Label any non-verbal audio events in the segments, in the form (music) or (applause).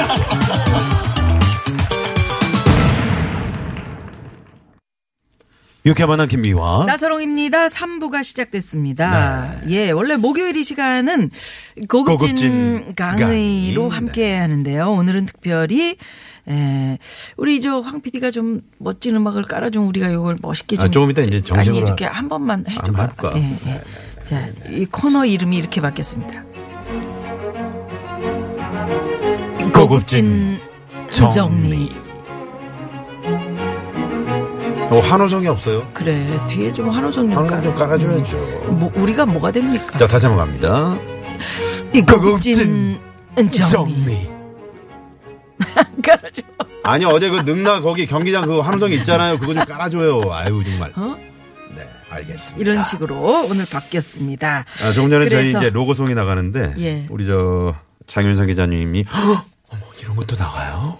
(laughs) 유쾌한 만남 김미화. 나선홍입니다 3부가 시작됐습니다 예 원래 목요일 이 시간은 고급진, 고급진 강의로 강의. 함께 하는데요 오늘은 특별히 에, 우리 저 황 PD가 좀 멋진 음악을 깔아준 우리가 이걸 멋있게 좀 아, 조금 이따 이제 정식으로 아니 이렇게 한 번만 해줘봐? 예, 예. 자, 이 코너 이름이 이렇게 바뀌었습니다 고급진 정리. 어, 한호성이 없어요. 그래 뒤에 좀 한호성 좀 한호성 좀 깔아. 깔아줘야죠. 뭐 우리가 뭐가 됩니까? 자, 다시 한번 갑니다. 이 고급진 정리. (laughs) 깔아줘. 아니, 어제 그 능나 거기 경기장 그 한호성 있잖아요. 그거 좀 깔아줘요. 아유, 정말. 어? 네, 알겠습니다. 이런 식으로 오늘 바뀌었습니다. 아, 조금 전에 저희 이제 로고송이 나가는데 예. 우리 저 장윤상 기자님이 (gasps) " 이런 것도 나가요?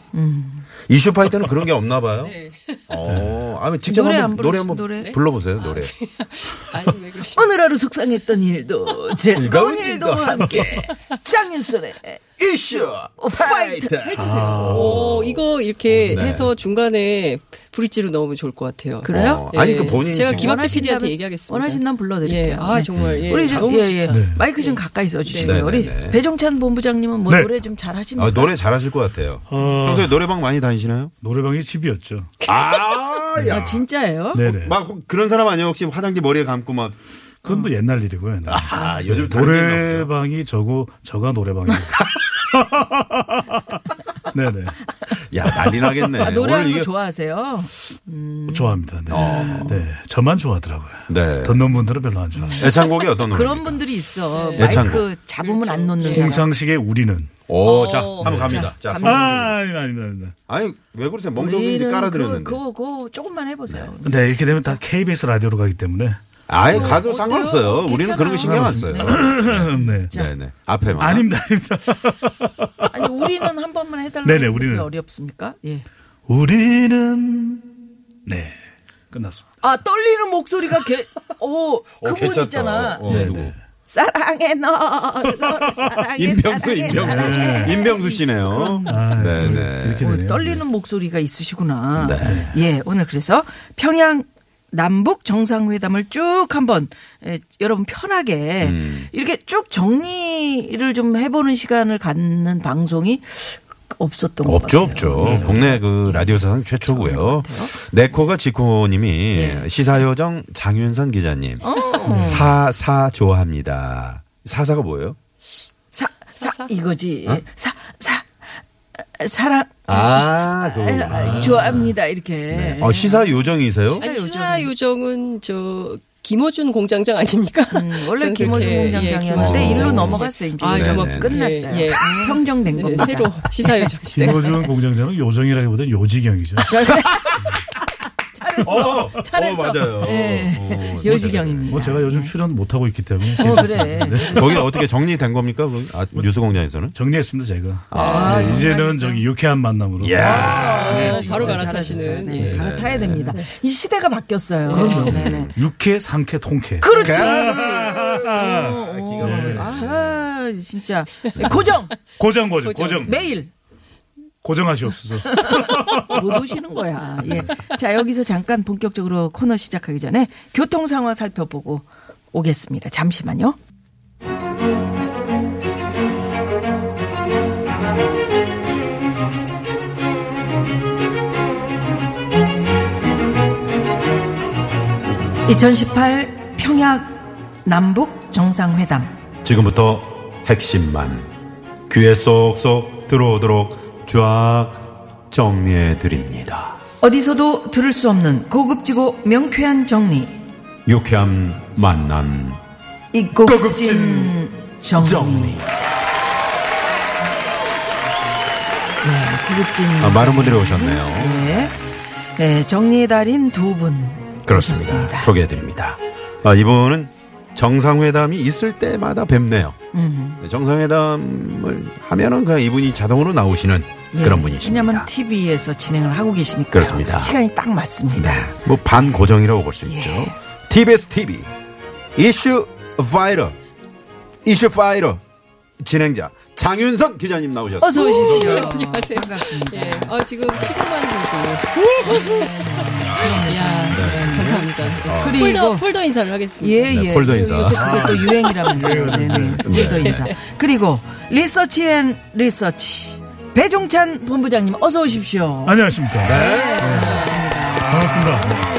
이슈 파이터는 그런 게 없나 봐요. (laughs) 어, 아, 직접 노래 한번 안 노래 한번 노래? 불러보세요. 노래. (laughs) 아니 왜? (laughs) 오늘 하루 속상했던 일도 즐거운 일도 함께 장윤선의 이슈 파이터. 해주세요. 오, 이거 이렇게 네. 해서 중간에 브릿지로 넣으면 좋을 것 같아요. 그래요? 어, 아니 예. 그 본인 제가 김학재 PD한테 얘기하겠습니다. 원하신다면 불러드릴게요. 예, 아 네. 정말 예, 우리 좀 예, 예. 좋다. 마이크 좀 가까이 써주시고요. 네. 우리 네, 네. 배종찬 본부장님은 뭐 네. 노래 좀 잘하십니까? 아, 노래 잘하실 것 같아요. 어, 평소에 노래방 많이 다니시나요? 노래방이 집이었죠. 아, (laughs) 야. 아, 진짜예요? 네네. 막 혹- 그런 사람 아니에요? 혹시 화장지 머리에 감고 막. 그건 뭐 옛날 일이고요. 옛날. 아, 요즘. 노래방이 저고 저가 노래방이고. (laughs) (laughs) 네네. 야, 난리 나겠네. 아, 노래하는 거 이게. 좋아하세요? 좋아합니다. 네. 네. 저만 좋아하더라고요. 네. 듣는 분들은 별로 안 좋아해요. 애창곡이 어떤 노래? 그런 분들이 있어. 네. 애창곡. 마이크 잡으면 안 놓는 사람. 홍창식의 우리는. 오, 자, 어, 한번 네. 갑니다. 자, 아, 성성. 아닙니다, 아닙니다. 아닙니다. 아니, 왜 그러세요? 멍석이 깔아드렸는데. 그거, 그거 조금만 해보세요. 네, 이렇게 되면 다 KBS 라디오로 가기 때문에. 아니, 가도 어때요? 상관없어요. 우리는 그런 거 신경 안 써요. 네. 네 네. 앞에만. 아닙니다, 아닙니다. (laughs) 아니 우리는 한 번만 해달라고 네네, 그게 우리는. 어렵습니까? 예. 우리는. 네. 끝났습니다. 아 떨리는 목소리가 개, 오 어, (laughs) 그분 괜찮다. 있잖아. 어, 네, 누구? 네. 사랑해 너, 너 사랑해 (laughs) 임병수, 사랑해, 임병수. 사랑해. 임병수 씨네요. 아, 네 네. 이렇게 오, 되네요. 떨리는 목소리가 있으시구나. 네. 예, 오늘 그래서 평양 남북 정상회담을 쭉 한번 에, 여러분 편하게 음. 이렇게 쭉 정리를 좀 해보는 시간을 갖는 방송이 없었던 것 없죠, 같아요. 없죠. 국내 그 라디오 사상 최초고요. 네코가 지코님이 예. 시사요정 장윤선 기자님. 어. 사사 좋아합니다. 사사가 뭐예요? 사, 사, 사사? 이거지. 사, 사, 사랑. 아, 그. 아, 좋아합니다. 이렇게. 네. 어, 시사 요정이세요? 시사 아니, 요정은. 시사 요정은 저 김어준 공장장 아닙니까? 음, 원래 김어준 그렇게, 공장장이었는데 예, 일로 어. 넘어갔어요. 이제 아, 네, 저거 네. 끝났어요. 예, 예. 평정된 네, 겁니다. 새로 시사 요정 시대. 김호준 공장장은 요정이라기보다는 요지경이죠. (laughs) 잘했어. 어, 잘했어. 어, 맞아요. 예. 어, 요지경입니다. 뭐 제가 요즘 출연 못 하고 있기 때문에 어. 그래. 네. 거기 어떻게 정리된 겁니까? 그 아, 뉴스공장에서는? 정리했습니다, 제가. 아, 네, 이제는? 저기 유쾌한 만남으로. 이야. 아, 네. 바로 갈아타시는, 네, 예. 갈아타야 됩니다. 이 시대가 바뀌었어요. 네네. 육회, 삼회, 통회. 그렇지. 아, 기가 막히네. 아, 진짜. 고정, 고정, 고정. 고정. 매일. 고정하시옵소서. (laughs) 못 오시는 거야. 예. 자, 여기서 잠깐 본격적으로 코너 시작하기 전에 교통 상황 살펴보고 오겠습니다. 잠시만요. (2018) 평양 남북 정상회담 지금부터 핵심만 귀에 쏙쏙 들어오도록 쫙 정리해 드립니다. 어디서도 들을 수 없는 고급지고 명쾌한 정리 유쾌한 만남 이 고급진 정리. 네, 구급진. 아, 많은 분들이 오셨네요. 네. 네, 정리의 달인 두 분. 그렇습니다. 오셨습니다. 소개해드립니다. 아, 이분은 정상회담이 있을 때마다 뵙네요. 음. 네, 정상회담을 하면은 그냥 이분이 자동으로 나오시는 네, 그런 분이십니다. 왜냐면 TV에서 진행을 하고 계시니까. 그렇습니다. 시간이 딱 맞습니다. 뭐 반고정이라고 볼 수 있죠. 예. TBS TV 이슈 파이터 이슈 파이터 진행자 장윤선 기자님 나오셨습니다. 어서 오십시오. 안녕하세요. 반갑습니다. 예. 어, 지금 시간만 보고. 야, 네, 감사합니다. 그리고- 폴더, 폴더 인사를 하겠습니다. 예, 네, 예. 폴더 인사. 요새 그게 또 유행이라면서요. 네, 네네. 네. 폴더 인사. 그리고 Research and Research. 배종찬 본부장님 어서 오십시오. 안녕하십니까. 네. 반갑습니다.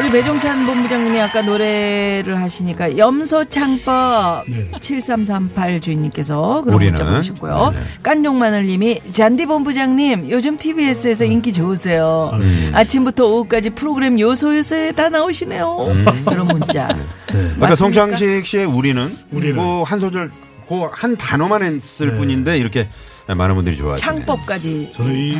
우리 배종찬 본부장님이 아까 노래를 하시니까 염소창법 네. 7338 주인님께서 그런. 문자 보내셨고요. 네네. 깐종마늘님이 잔디 본부장님 요즘 TBS에서 인기 좋으세요. 음. 아침부터 오후까지 프로그램 요소 요소에 다 나오시네요. 음. 그런 문자. 네. 아까? 송창식 씨의 우리는 우리는. 뭐 한 소절 그 한 단어만 했을 네. 뿐인데 이렇게 많은 분들이 좋아하시네. 창법까지. 저는 이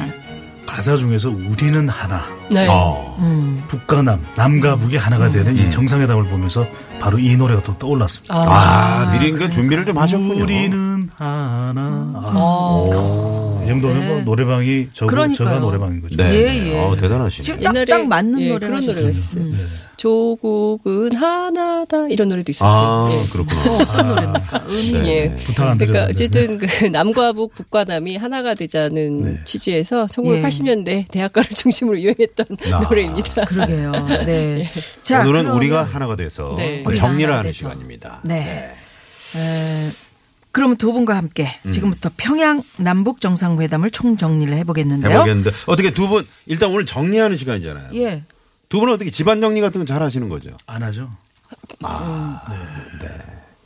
가사 중에서 우리는 하나, 네. 어. 음. 북과 남, 남과 북이 하나가 되는 이 정상회담을 보면서 바로 이 노래가 또 떠올랐습니다. 아, 미리 그 준비를 좀 하셨군요. 우리는 하나. 아, 어. 이 정도면 뭐 네. 노래방이 저거, 그러니까요. 저가 노래방인 거죠. 네. 예, 네. 예. 어, 대단하시네. 지금 딱딱 맞는 예, 노래를 그런 노래가 하셨어요. 있었어요. 음. 조국은 하나다 이런 노래도 있었어요. 아, 예. 그렇구나. 어떤 노래입니까? 의미. 네. 예. 부탁 안 그러니까. 어쨌든 그 남과 북, 북과 남이 하나가 되자는 네. 취지에서 1980년대 대학가를 (laughs) 중심으로 유행했던 아. 노래입니다. 그러게요. 네. (laughs) 자, 오늘은 그러면- 우리가 하나가 돼서 네. 정리를 하는 돼서. 시간입니다. 네. 에, 그러면 두 분과 함께 음. 지금부터 평양 남북 정상회담을 총 정리를 해보겠는데요. 해보겠는데 어떻게 두 분 일단 오늘 정리하는 시간이잖아요. 예. 두 분은 어떻게 집안 정리 같은 거잘 하시는 거죠? 안 하죠.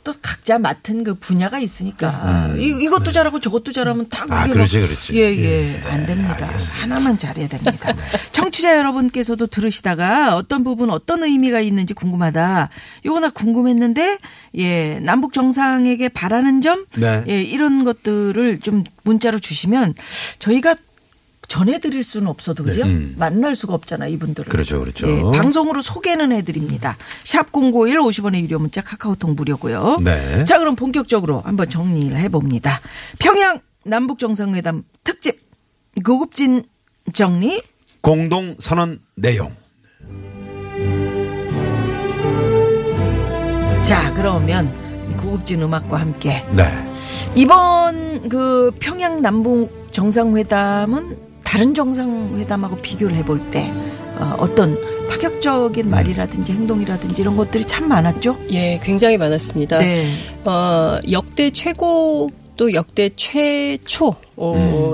또 각자 맡은 그 분야가 있으니까 이, 이것도 잘하고 저것도 잘하면 다 음. 아, 그렇지, 막- 그렇지. 예, 예. 안 됩니다. 하나만 잘해야 됩니다. (laughs) 청취자 여러분께서도 들으시다가 어떤 부분 어떤 의미가 있는지 궁금하다. 요거 나 궁금했는데 예, 남북 정상에게 바라는 점 네. 예, 이런 것들을 좀 문자로 주시면 저희가 전해드릴 수는 없어도 그죠? 음. 만날 수가 없잖아 이분들을. 그렇죠, 그렇죠. 예, 방송으로 소개는 해드립니다. 샵 051 50원의 유료 문자 카카오톡 무료고요. 네. 자 그럼 본격적으로 한번 정리를 해봅니다. 평양 남북 정상회담 특집 고급진 정리 공동 선언 내용. 자 그러면 이 고급진 음악과 함께 네. 이번 그 평양 남북 정상회담은 다른 정상회담하고 비교를 해볼 때 어, 어떤 파격적인 말이라든지 행동이라든지 이런 것들이 참 많았죠. 예, 굉장히 많았습니다. 네. 어, 역대 최고 또 역대 최초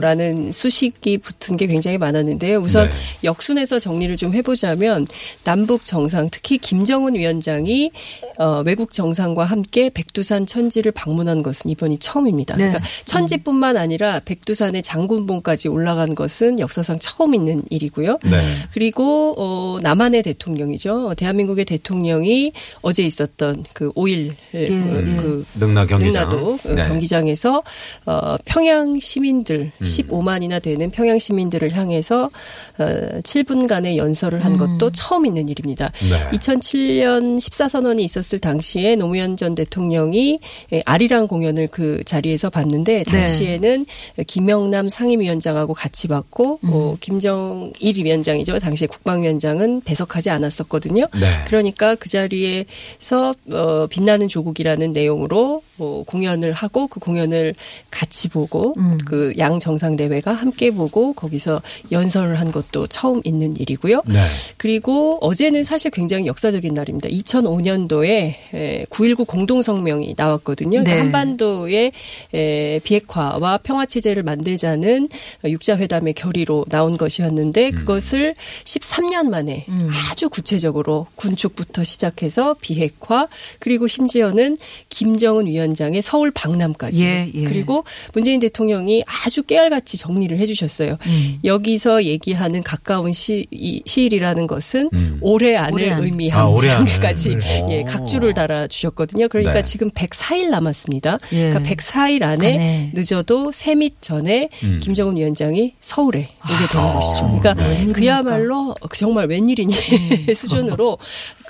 라는 수식이 붙은 게 굉장히 많았는데요. 우선 네. 역순에서 정리를 좀 해보자면 남북 정상 특히 김정은 위원장이 어, 외국 정상과 함께 백두산 천지를 방문한 것은 이번이 처음입니다. 네. 그러니까 천지뿐만 아니라 백두산의 장군봉까지 올라간 것은 역사상 처음 있는 일이고요. 네. 그리고 어 남한의 대통령이죠. 대한민국의 대통령이 어제 있었던 그 5일 예, 그 능라 경기장. 능라도 어, 네. 경기장에서 어 평양 시민 들 음. 15만이나 되는 평양 시민들을 향해서 어 7분간의 연설을 한 것도 처음 있는 일입니다. 네. 2007년 14선언이 있었을 당시에 노무현 전 대통령이 예, 아리랑 공연을 그 자리에서 봤는데 당시에는 김영남 상임위원장하고 같이 봤고 어, 김정일 위원장이죠. 당시에 국방위원장은 배석하지 않았었거든요. 네. 그러니까 그 자리에서 어, 빛나는 조국이라는 내용으로 어, 공연을 하고 그 공연을 같이 보고 음. 그양 정상 대회가 함께 보고 거기서 연설을 한 것도 처음 있는 일이고요. 네. 그리고 어제는 사실 굉장히 역사적인 날입니다. 2005년도에 9.19 공동성명이 나왔거든요. 네. 한반도의 에, 비핵화와 평화 체제를 만들자는 육자회담의 결의로 나온 것이었는데 그것을 13년 만에 음. 아주 구체적으로 군축부터 시작해서 비핵화 그리고 심지어는 김정은 위원장의 서울 방남까지 예, 예. 그리고 문재인 대통령이 아주 깨알같이 정리를 해주셨어요. 음. 여기서 얘기하는 가까운 시, 이, 시일이라는 것은 음. 올해 안을 올해 안. 의미함 아, 올해. 이렇게까지 네. 예, 오. 각주를 달아 주셨거든요. 그러니까 네. 지금 104일 남았습니다. 예. 그러니까 104일 안에 안에. 늦어도 세밋 전에 음. 김정은 위원장이 서울에 오게 되는 아, 것이죠. 그러니까 웬일입니까? 그야말로 정말 웬일이니 음. (laughs) 수준으로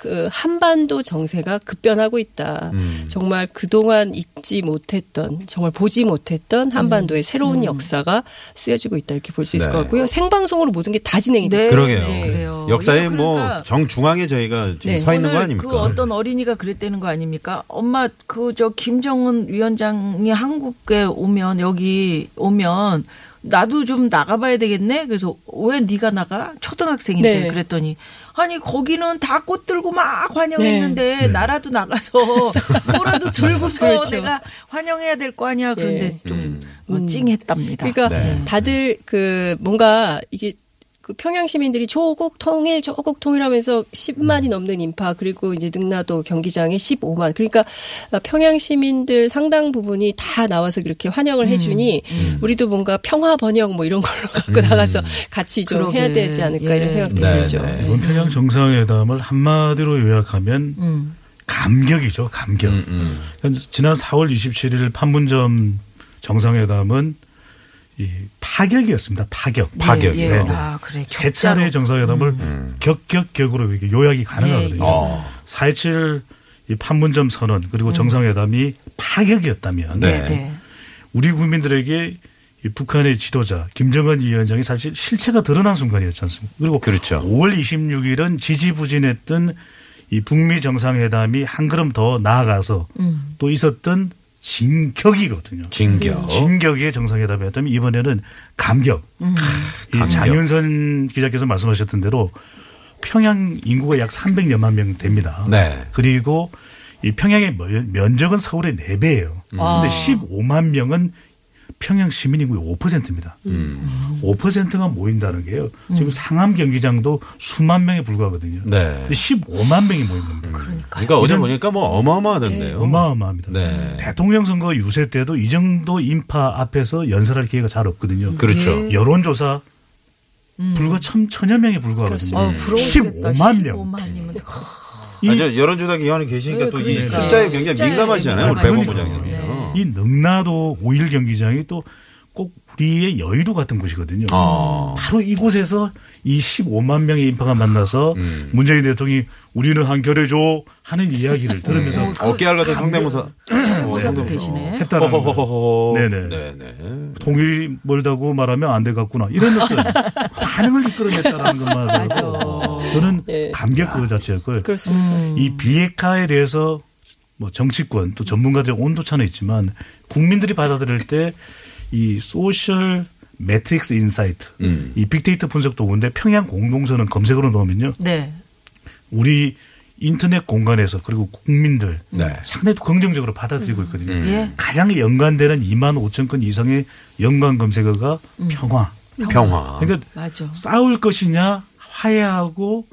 그 한반도 정세가 급변하고 있다. 음. 정말 그동안 잊지 못했던 정말 보지 못했던 한반도의 새로운 역사가 쓰여지고 있다 이렇게 볼 수 있을 네. 것 같고요. 생방송으로 모든 게 다 진행이 네. 됐어요. 그러게요. 네, 그래요. 역사의 뭐 그러니까 정중앙에 저희가 지금 네. 서 있는 거 아닙니까? 그 어떤 어린이가 그랬다는 거 아닙니까? 엄마 그 저 김정은 위원장이 한국에 오면 여기 오면 나도 좀 나가봐야 되겠네. 그래서 왜 네가 나가? 초등학생인데 네. 그랬더니 아니 거기는 다 꽃 들고 막 환영했는데 나라도 나가서 (laughs) 뭐라도 들고서 그렇죠. 내가 환영해야 될 거 아니야. 그런데 네. 좀 음. 어, 찡했답니다. 그러니까 네. 다들 그 뭔가 이게 그 평양 시민들이 조국 통일 조국 통일하면서 10만이 넘는 인파 그리고 이제 능라도 경기장에 15만 그러니까 평양 시민들 상당 부분이 다 나와서 그렇게 환영을 해주니 우리도 뭔가 평화 번영 뭐 이런 걸로 갖고 나가서 같이 좀 그러게. 해야 되지 않을까 예. 이런 생각도 네, 들죠. 네. 이번 평양 정상회담을 한마디로 요약하면 음. 감격이죠, 감격. 음, 음. 그러니까 지난 4월 27일 판문점 정상회담은 이 파격이었습니다. 파격. 파격. 예, 예. 네, 네. 아 그래. 세 차례의 정상회담을 음. 격격격으로 이렇게 요약이 가능하거든요. 예, 예. 어. 4.27이 판문점 선언 그리고 정상회담이 파격이었다면 네. 네. 네. 우리 국민들에게 이 북한의 지도자 김정은 위원장이 사실 실체가 드러난 순간이었지 않습니까? 그리고 그렇죠. 5월 26일은 지지부진했던 이 북미 정상회담이 한 걸음 더 나아가서 음. 또 있었던 진격이거든요. 진격. 진격의 정상회담이었다면 이번에는 감격. 음. 이. 장윤선 기자께서 말씀하셨던 대로 평양 인구가 약 300여만 명 됩니다. 네. 그리고 이 평양의 면- 면적은 서울의 4배예요. 아. 근데 15만 명은 평양 시민 인구의 5%입니다. 음. 5%가 모인다는 게요. 지금 상암 경기장도 수만 명에 불과하거든요. 네. 근데 15만 명이 모인 겁니다. 그러니까 어제 보니까 뭐 어마어마하던데요. 어마어마합니다. 네. 대통령 선거 유세 때도 이 정도 인파 앞에서 연설할 기회가 잘 없거든요. 그렇죠. 여론조사 불과 천, 천여 명에 불과하거든요. 아, 부러우시겠다. 15만 명. 15만이면 이, 아, 저 여론조사 기관에 계시니까 네, 또이 그러니까. 숫자에 굉장히 민감하시잖아요. 우리. 배 본부장님은요. 이 능라도 5.1 경기장이 또 꼭 우리의 여의도 같은 곳이거든요. 아. 바로 이곳에서 이 15만 명의 인파가 만나서 음. 문재인 대통령이 우리는 한결해줘 하는 이야기를 들으면서 어, 깨알 같은 성대모사. 어, 되시네. 했다는 거. 호호호호. 네네. 네네. 통일이 멀다고 말하면 안 되겠구나. 이런 어떤 (laughs) 반응을 이끌어냈다는 것만 하더라도 저는 예. 감격 그 자체였고요. 그렇습니다. 이 비핵화에 대해서 뭐 정치권 또 전문가들의 온도차는 있지만 국민들이 받아들일 때 이 Social Metrics Insight 음. 이 빅데이터 분석도 오는데 평양 공동선언 검색으로 넣으면요 네. 우리 인터넷 공간에서 그리고 국민들 네. 상당히 또 긍정적으로 받아들이고 있거든요. 음. 예. 가장 연관되는 2만 5천 건 이상의 연관 검색어가 평화. 평화. 그러니까 맞아. 싸울 것이냐 화해하고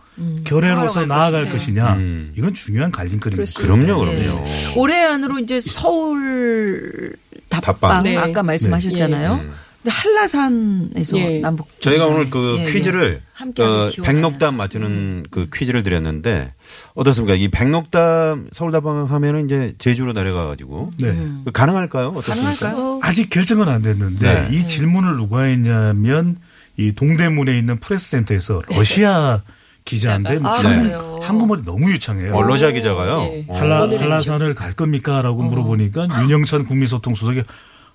결혜로서 평화로 갈 나아갈 것이냐. 것이냐 음. 이건 중요한 갈림거리입니다. 그럼요, 예. 그럼요. 올해 안으로 이제 서울 답방. 네. 아까 말씀하셨잖아요. 음. 근데 한라산에서 예. 남북 저희가 오늘 그 예, 예. 퀴즈를 함께하는 어. 음. 백록담 맞추는 그 퀴즈를 드렸는데 어떻습니까? 이 백록담 서울다방 하면은 이제 제주로 내려가 가지고 네. 음. 가능할까요? 어떻습니까? 가능할까요? 아직 결정은 안 됐는데 네. 이 질문을 누가 했냐면 이 동대문에 있는 프레스 센터에서 러시아 기자인데 뭐 아, 그래요? 한국말이 너무 유창해요. 어, 러시아 기자가요. 예. 어. 한라, 오늘 한라산을 갈 겁니까?라고 어. 물어보니까 윤영찬 국민소통 수석이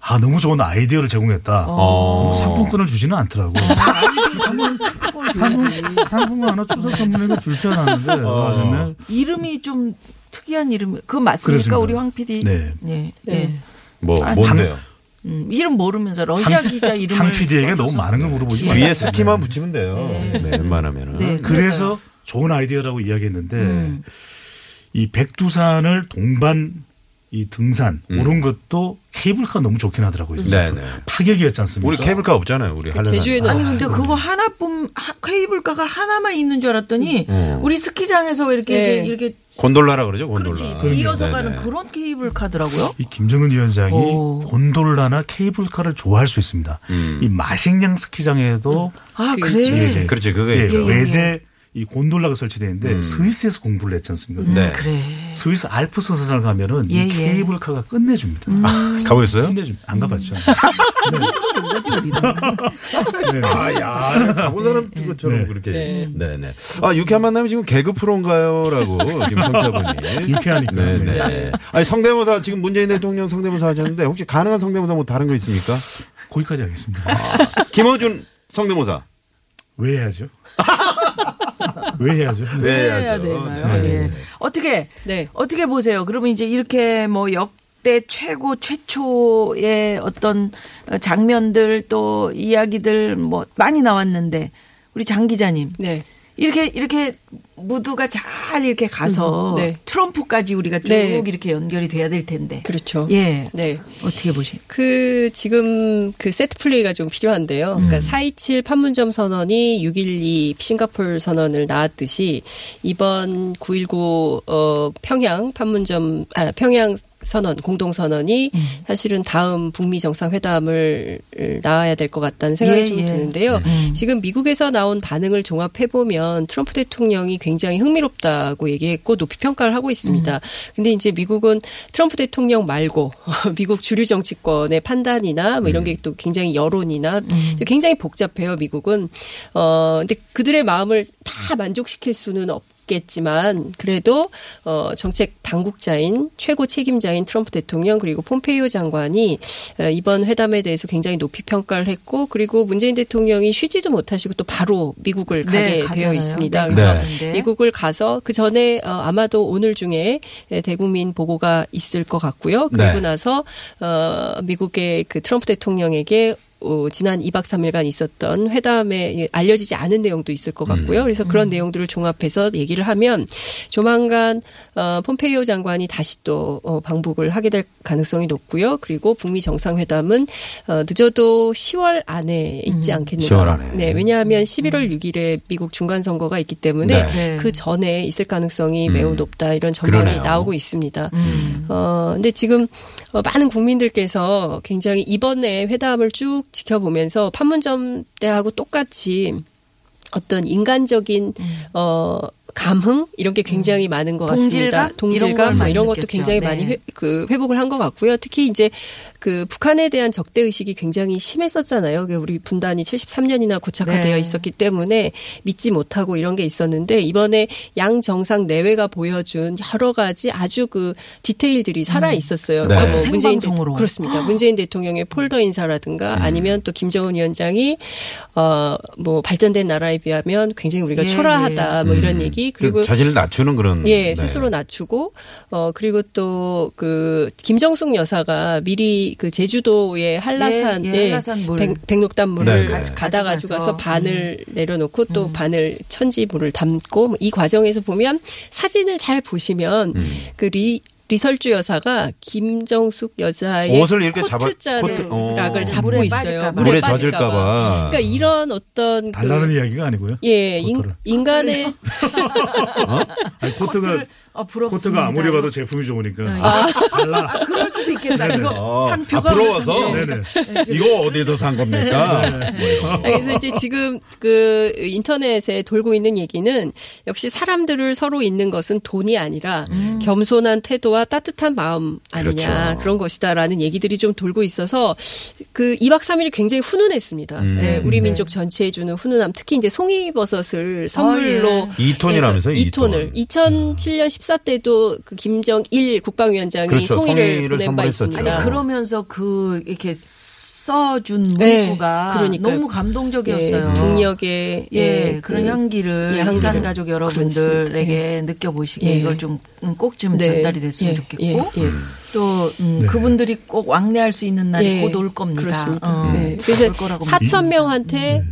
아 너무 좋은 아이디어를 제공했다. 어. 상품권을 주지는 않더라고. 상품, 상품권 하나 추석 선물로 줄줄 알았는데 어. 나중에 이름이 좀 특이한 이름. 그거 맞습니까? 그렇습니다. 우리 황 PD? 네. 예. 예. 네. 뭐 아, 뭔데요? 음, 이름 모르면서 러시아 기자 이름을 한 PD에게 너무. 많은 걸 물어보지 예. 마세요. 뒤에 스키만 붙이면 돼요. 네, 웬만하면은. 네. 그래서 좋은 아이디어라고 이야기했는데 음. 이 백두산을 동반 이 등산 오른 것도 케이블카 너무 좋긴 하더라고요. 음. 네, 네. 파격이었지 않습니까? 우리 케이블카 없잖아요. 우리 한라산. 제주에는 아니. 근데 그거 하나뿐 하- 케이블카가 하나만 있는 줄 알았더니 음. 우리 스키장에서 이렇게 네. 이렇게 곤돌라라 그러죠. 곤돌라. 그렇지 이어서 네, 가는 네. 그런 케이블카더라고요. 이 김정은 위원장이 오. 곤돌라나 케이블카를 좋아할 수 있습니다. 음. 이 마식령 스키장에도 아그 그래. 예, 예. 그렇지, 그게 예, 있죠. 외제 이 곤돌라가 설치되어 있는데 음. 스위스에서 공부를 했지 않습니까? 네. 그래. 스위스 알프스 사장을 가면은 예, 이 예. 케이블카가 끝내줍니다. 아, 가보셨어요? 끝내줍니다. 안 가봤죠. (laughs) 네. 아, 야, 가본 사람 것처럼 네. 그렇게. 네. 네, 네. 아, 유쾌한 만남이 지금 개그 프로인가요? 라고, 지금 청자분이. (laughs) 유쾌하니까. 네, 네. 네. 아니, 성대모사, 지금 문재인 대통령 성대모사 하셨는데, 혹시 가능한 성대모사 뭐 다른 거 있습니까? 거기까지 하겠습니다. 김어준 성대모사. 왜 해야죠? (laughs) (laughs) 왜 해야죠? 네, 해야. 되나요? 네. 예. 어떻게 네. 어떻게 보세요? 그러면 이제 이렇게 뭐 역대 최고 최초의 어떤 장면들 또 이야기들 뭐 많이 나왔는데 우리 장 기자님 네. 이렇게 이렇게 무드가 잘 이렇게 가서 음, 네. 트럼프까지 우리가 쭉 네. 이렇게 연결이 돼야 될 텐데. 그렇죠. 예. 네. 어떻게 보세요? 그 지금 그 세트 플레이가 좀 필요한데요. 그러니까 427 판문점 선언이 612 싱가폴 선언을 낳았듯이 이번 919 어, 평양 판문점 아 평양 선언 공동 선언이 사실은 다음 북미 정상회담을 낳아야 될 것 같다는 생각이 예, 좀 예. 드는데요. 지금 미국에서 나온 반응을 종합해 보면 트럼프 대통령 이 굉장히 흥미롭다고 얘기했고 높이 평가를 하고 있습니다. 근데 이제 미국은 트럼프 대통령 말고 (laughs) 미국 주류 정치권의 판단이나 뭐 이런 게 또 굉장히 여론이나 굉장히 복잡해요. 미국은 어 근데 그들의 마음을 다 만족시킬 수는 없. 겠지만 그래도 어 정책 당국자인 최고 책임자인 트럼프 대통령 그리고 폼페이오 장관이 어, 이번 회담에 대해서 굉장히 높이 평가를 했고 그리고 문재인 대통령이 쉬지도 못하시고 또 바로 미국을 가게 네, 되어. 있습니다. 네, 그래서 가는데. 미국을 가서 그 전에 어, 아마도 오늘 중에 예, 대국민 보고가 있을 것 같고요. 그리고 네. 나서 어 미국의 그 트럼프 대통령에게 어, 지난 2박 3일간 있었던 회담에 알려지지 않은 내용도 있을 것 같고요. 그래서 그런 내용들을 종합해서 얘기를 하면 조만간 어, 폼페이오 장관이 다시 또 어, 방북을 하게 될 가능성이 높고요. 그리고 북미 정상회담은 어, 늦어도 10월 안에 있지 않겠는가. 10월 안에. 네, 왜냐하면 11월 6일에 미국 중간 선거가 있기 때문에 네. 네. 그 전에 있을 가능성이 음. 매우 높다 이런 전망이 그러네요. 나오고 있습니다. 음. 어, 근데 지금 어, 많은 국민들께서 굉장히 이번에 회담을 쭉 지켜보면서 판문점 때하고 똑같이 어떤 인간적인 어 감흥 이런 게 굉장히 많은 것 같습니다. 동질감? 이런 동질감 이런 것도 느꼈죠. 굉장히 네. 많이 회, 그 회복을 한 것 같고요. 특히 이제 그 북한에 대한 적대 의식이 굉장히 심했었잖아요. 그 우리 분단이 73년이나 고착화되어 네. 있었기 때문에 믿지 못하고 이런 게 있었는데 이번에 양 정상 내외가 보여준 여러 가지 아주 그 디테일들이 살아 있었어요. 네. 뭐 문재인 생방송으로. 대, 그렇습니다. 문재인 대통령의 폴더 인사라든가 아니면 또 김정은 위원장이 어뭐 발전된 나라에 비하면 굉장히 우리가 예, 초라하다 뭐 이런 얘기 그리고 자신을 낮추는 그런. 예, 네. 스스로 낮추고 어 그리고 또 그 김정숙 여사가 미리 그 제주도의 한라산 예, 예, 한라산 물. 백, 백록담 물을 네, 네. 가다 가지고 가져가서. 가서 반을 내려놓고 또 반을 천지 물을 담고 뭐이 과정에서 보면 사진을 잘 보시면 음. 그리 리설주 여사가 김정숙 여사의 옷을 이렇게 잡아- 코트 자락을 코트- 어. 잡고 물에 있어요. 물에 빠질까 젖을까봐. 그러니까 이런 어떤 달라는 그 이야기가 아니고요. 예, 인, 코트를. 인간의 (laughs) 아니, 코트가 아, 부럽습니다. 코트가 아무리 봐도 제품이 좋으니까 달라. 아, 그럴 수도 있겠다. 네네. 이거 어, 상표가 아, 부러워서? 무슨- 네네. 이거 어디서 산 겁니까? 아, 그래서 이제 지금 그 인터넷에 돌고 있는 얘기는 역시 사람들을 서로 잇는 것은 돈이 아니라 겸손한 태도와 따뜻한 마음 아니냐 그렇죠. 그런 것이다라는 얘기들이 좀 돌고 있어서 그 2박 3일이 굉장히 훈훈했습니다. 음. 네, 우리 민족 전체에 주는 훈훈함 특히 이제 송이버섯을 선물로 예. 이 톤이라면서요? 이 2톤을 2007년 14 때도 그 김정일 국방위원장이 그렇죠. 송이를 송이를 보낸 바. 있습니다. 아니 그러면서 그 이렇게 써준 네, 문구가 그러니까요. 너무 감동적이었어요. 예, 북녘의 예, 예, 그런 그- 향기를 예. 이산 가족 여러분들에게 그렇습니다. 느껴보시게 예. 이걸 좀 꼭좀 네. 전달이 됐으면 예, 좋겠고 예, 예. 또 음, 네. 그분들이 꼭 왕래할 수 있는 날이 예, 곧올 겁니다. 그렇습니다. 어, 네. 올 그래서 거라고 4천 명한테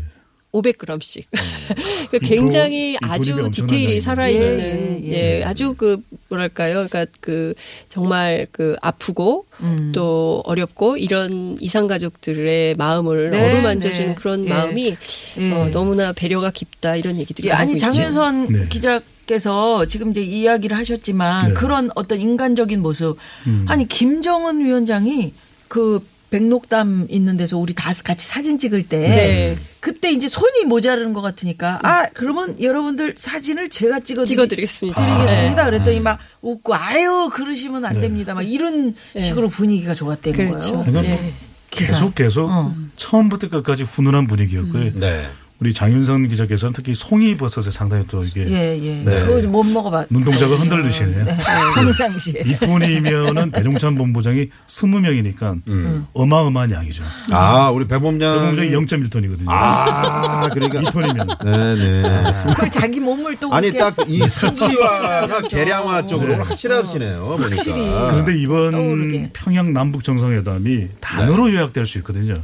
500g씩. (laughs) 굉장히 이 아주 돌입이 엄청난 디테일이 양이네요. 살아있는, 예, 예, 예, 예. 아주 그, 뭐랄까요. 그러니까 그, 정말 그 아프고 음. 또 어렵고 이런 이상 가족들의 마음을 네, 어루만져주는 네. 그런 예. 마음이 예. 어, 너무나 배려가 깊다 이런 얘기들이 예, 아니. 장윤선 네. 기자 께서 지금 이제 이야기를 하셨지만 네. 그런 어떤 인간적인 모습 음. 아니 김정은 위원장이 그 백록담 있는 데서 우리 다 같이 사진 찍을 때 네. 그때 이제 손이 모자르는 것 같으니까 아 그러면 여러분들 사진을 제가 찍어 찍어드리겠습니다. 드리겠습니다. 네. 그랬더니 막 웃고 아유 그러시면 안 네. 됩니다. 막 이런 네. 식으로 분위기가 좋았다는 그렇죠. 거예요. 그러니까 예. 기사. 계속 계속 어. 처음부터 끝까지 훈훈한 분위기였고요. 네. 우리 장윤선 기자께서는 특히 송이 버섯에 상당히 또 이게 예, 예. 네. 그거 못 먹어봤. 눈동자가 흔들리시네요. 네. 평상시에. 이뿐이면은 배종찬 본부장이 20명이니까 음. 어마어마한 양이죠. 아, 우리 배범장. 배종장이 0.1톤이거든요. 아, 그러니까. 2톤이면. 네네. 그걸 자기 몸을 또 아니, 딱 이 (laughs) 수치화나 계량화 쪽으로 확실하시네요, 보니까. 그런데 이번 떠오르게. 평양 남북 정상회담이 단어로 네. 요약될 수 있거든요.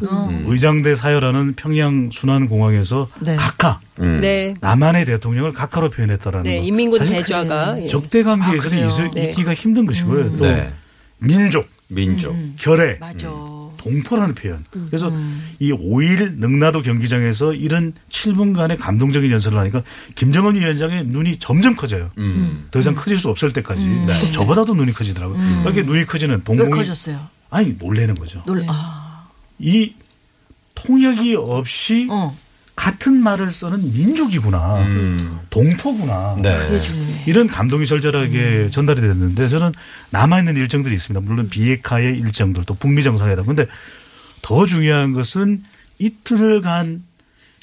의장대 사열하는 평양 순환 공항에서 네. 각하 음. 네. 남한의 대통령을 각하로 표현했다라는 네, 거. 인민군 대좌가 예. 적대 관계에서는 아? 있- 네. 있기가 힘든 것이고요. 또 네. 민족, 민족. 결의, 맞아. 동포라는 표현. 그래서 음. 이 5일 능라도 경기장에서 이런 7분간의 감동적인 연설을 하니까 김정은 위원장의 눈이 점점 커져요. 음. 더 이상 커질 수 없을 때까지. 저보다도 눈이 커지더라고요. 이렇게 눈이 커지는 왜 동공이 커졌어요? 아니 놀래는 거죠. 놀, 아, 이 통역이 없이 어. 같은 말을 쓰는 민족이구나. 음. 동포구나. 네. 이런 감동이 절절하게 전달이 됐는데 저는 남아 있는 일정들이 있습니다. 물론 비핵화의 일정들 또 북미 정상회담. 근데 더 중요한 것은 이틀간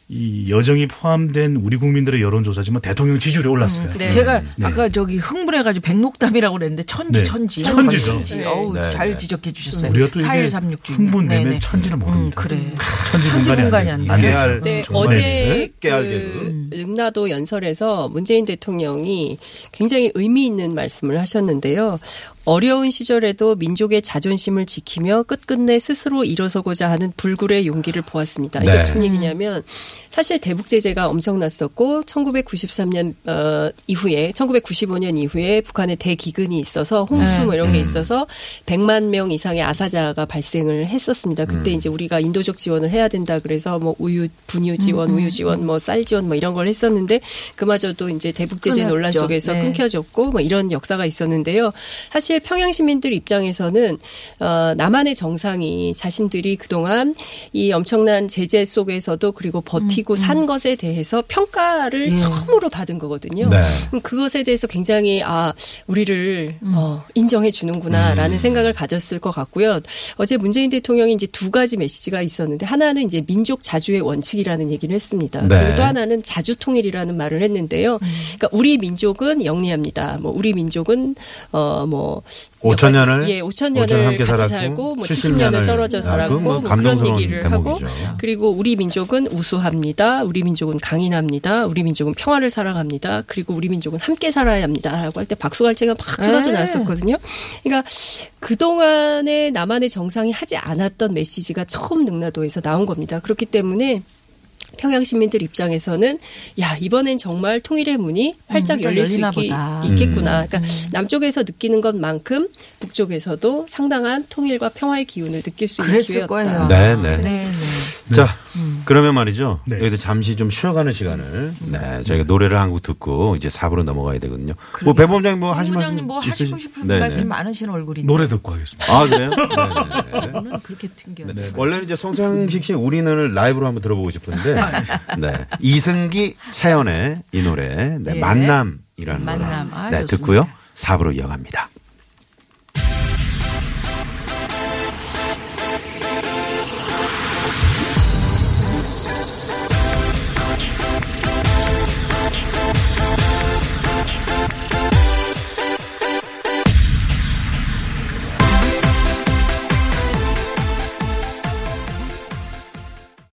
이 여정이 포함된 우리 국민들의 여론조사지만 대통령 지지율이 올랐어요. 네. 제가 네. 아까 저기 흥분해가지고 백록담이라고 그랬는데 천지 네. 천지 천지죠. 천지. 어우 네, 잘 네. 지적해 주셨어요. 우리가 또 이게 4136 주인. 흥분되면 천지를 모릅니다. 음, 그래. 천지 분간이 안, 안. 깨알. 네. 어제 네. 그 능라도 연설에서 문재인 대통령이 굉장히 의미 있는 말씀을 하셨는데요. 어려운 시절에도 민족의 자존심을 지키며 끝끝내 스스로 일어서고자 하는 불굴의 용기를 보았습니다. 이게 네. 무슨 얘기냐면 사실 대북 제재가 엄청났었고 1993년 어, 이후에 1995년 이후에 북한의 대기근이 있어서 홍수 뭐 이런 게 있어서 100만 명 이상의 아사자가 발생을 했었습니다. 그때 이제 우리가 인도적 지원을 해야 된다 그래서 뭐 우유 분유 지원, 우유 지원, 뭐 쌀 지원 뭐 이런 걸 했었는데 그마저도 이제 대북 제재. 논란 속에서 네. 끊겨졌고 뭐 이런 역사가 있었는데요. 사실 평양 시민들 입장에서는 어, 남한의 정상이 자신들이 그동안 이 엄청난 제재 속에서도 그리고 버티고 산 것에 대해서 평가를 예. 처음으로 받은 거거든요. 네. 그럼 그것에 대해서 굉장히 아 우리를 어, 인정해 주는구나라는 생각을 가졌을 것 같고요. 어제 문재인 대통령이 이제 두 가지 메시지가 있었는데 하나는 이제 민족 자주의 원칙이라는 얘기를 했습니다. 네. 그리고 또 하나는 자주 통일이라는 말을 했는데요. 그러니까 우리 민족은 영리합니다. 뭐 우리 민족은 어뭐 5천 년을 예, 5천 5천 년을 함께 같이 살았고 살고 뭐70 70년을 떨어져 아, 살았고 뭐뭐 그런 얘기를 대목이죠. 하고 그리고 우리 민족은 우수합니다. 우리 민족은 강인합니다. 우리 민족은 평화를 사랑합니다. 그리고 우리 민족은 함께 살아야 합니다라고 할 때 박수갈채가 막 쏟아져 네. 나왔었거든요. 그러니까 그동안에 남한의 정상이 하지 않았던 메시지가 처음 능라도에서 나온 겁니다. 그렇기 때문에 평양 시민들 입장에서는 야 이번엔 정말 통일의 문이 활짝 음, 열릴 수 있기. 있겠구나. 그러니까 남쪽에서 느끼는 것만큼 북쪽에서도 상당한 통일과 평화의 기운을 느낄 수 있는 기회였다. 거예요. 네, 네. 네, 네. 자, 그러면 말이죠. 네. 여기서 잠시 좀 쉬어가는 시간을, 네, 저희가 노래를 한 곡 듣고 이제 4부로 넘어가야 되거든요. 뭐, 배범장님 뭐 하실 말씀 뭐 하시고 있으신- 싶은 네네. 말씀 많으신 얼굴인데. 노래 듣고 하겠습니다. 아, 그래요? 네네. (laughs) 저는 그렇게 튕겨. 네. 원래는 이제 송창식 씨 우리는을 라이브로 한번 들어보고 싶은데, 네. 이승기, 차연의 이 노래, 네. 예. 만남이라는 만남. 노래. 아, 네, 좋습니다. 듣고요. 4부로 이어갑니다.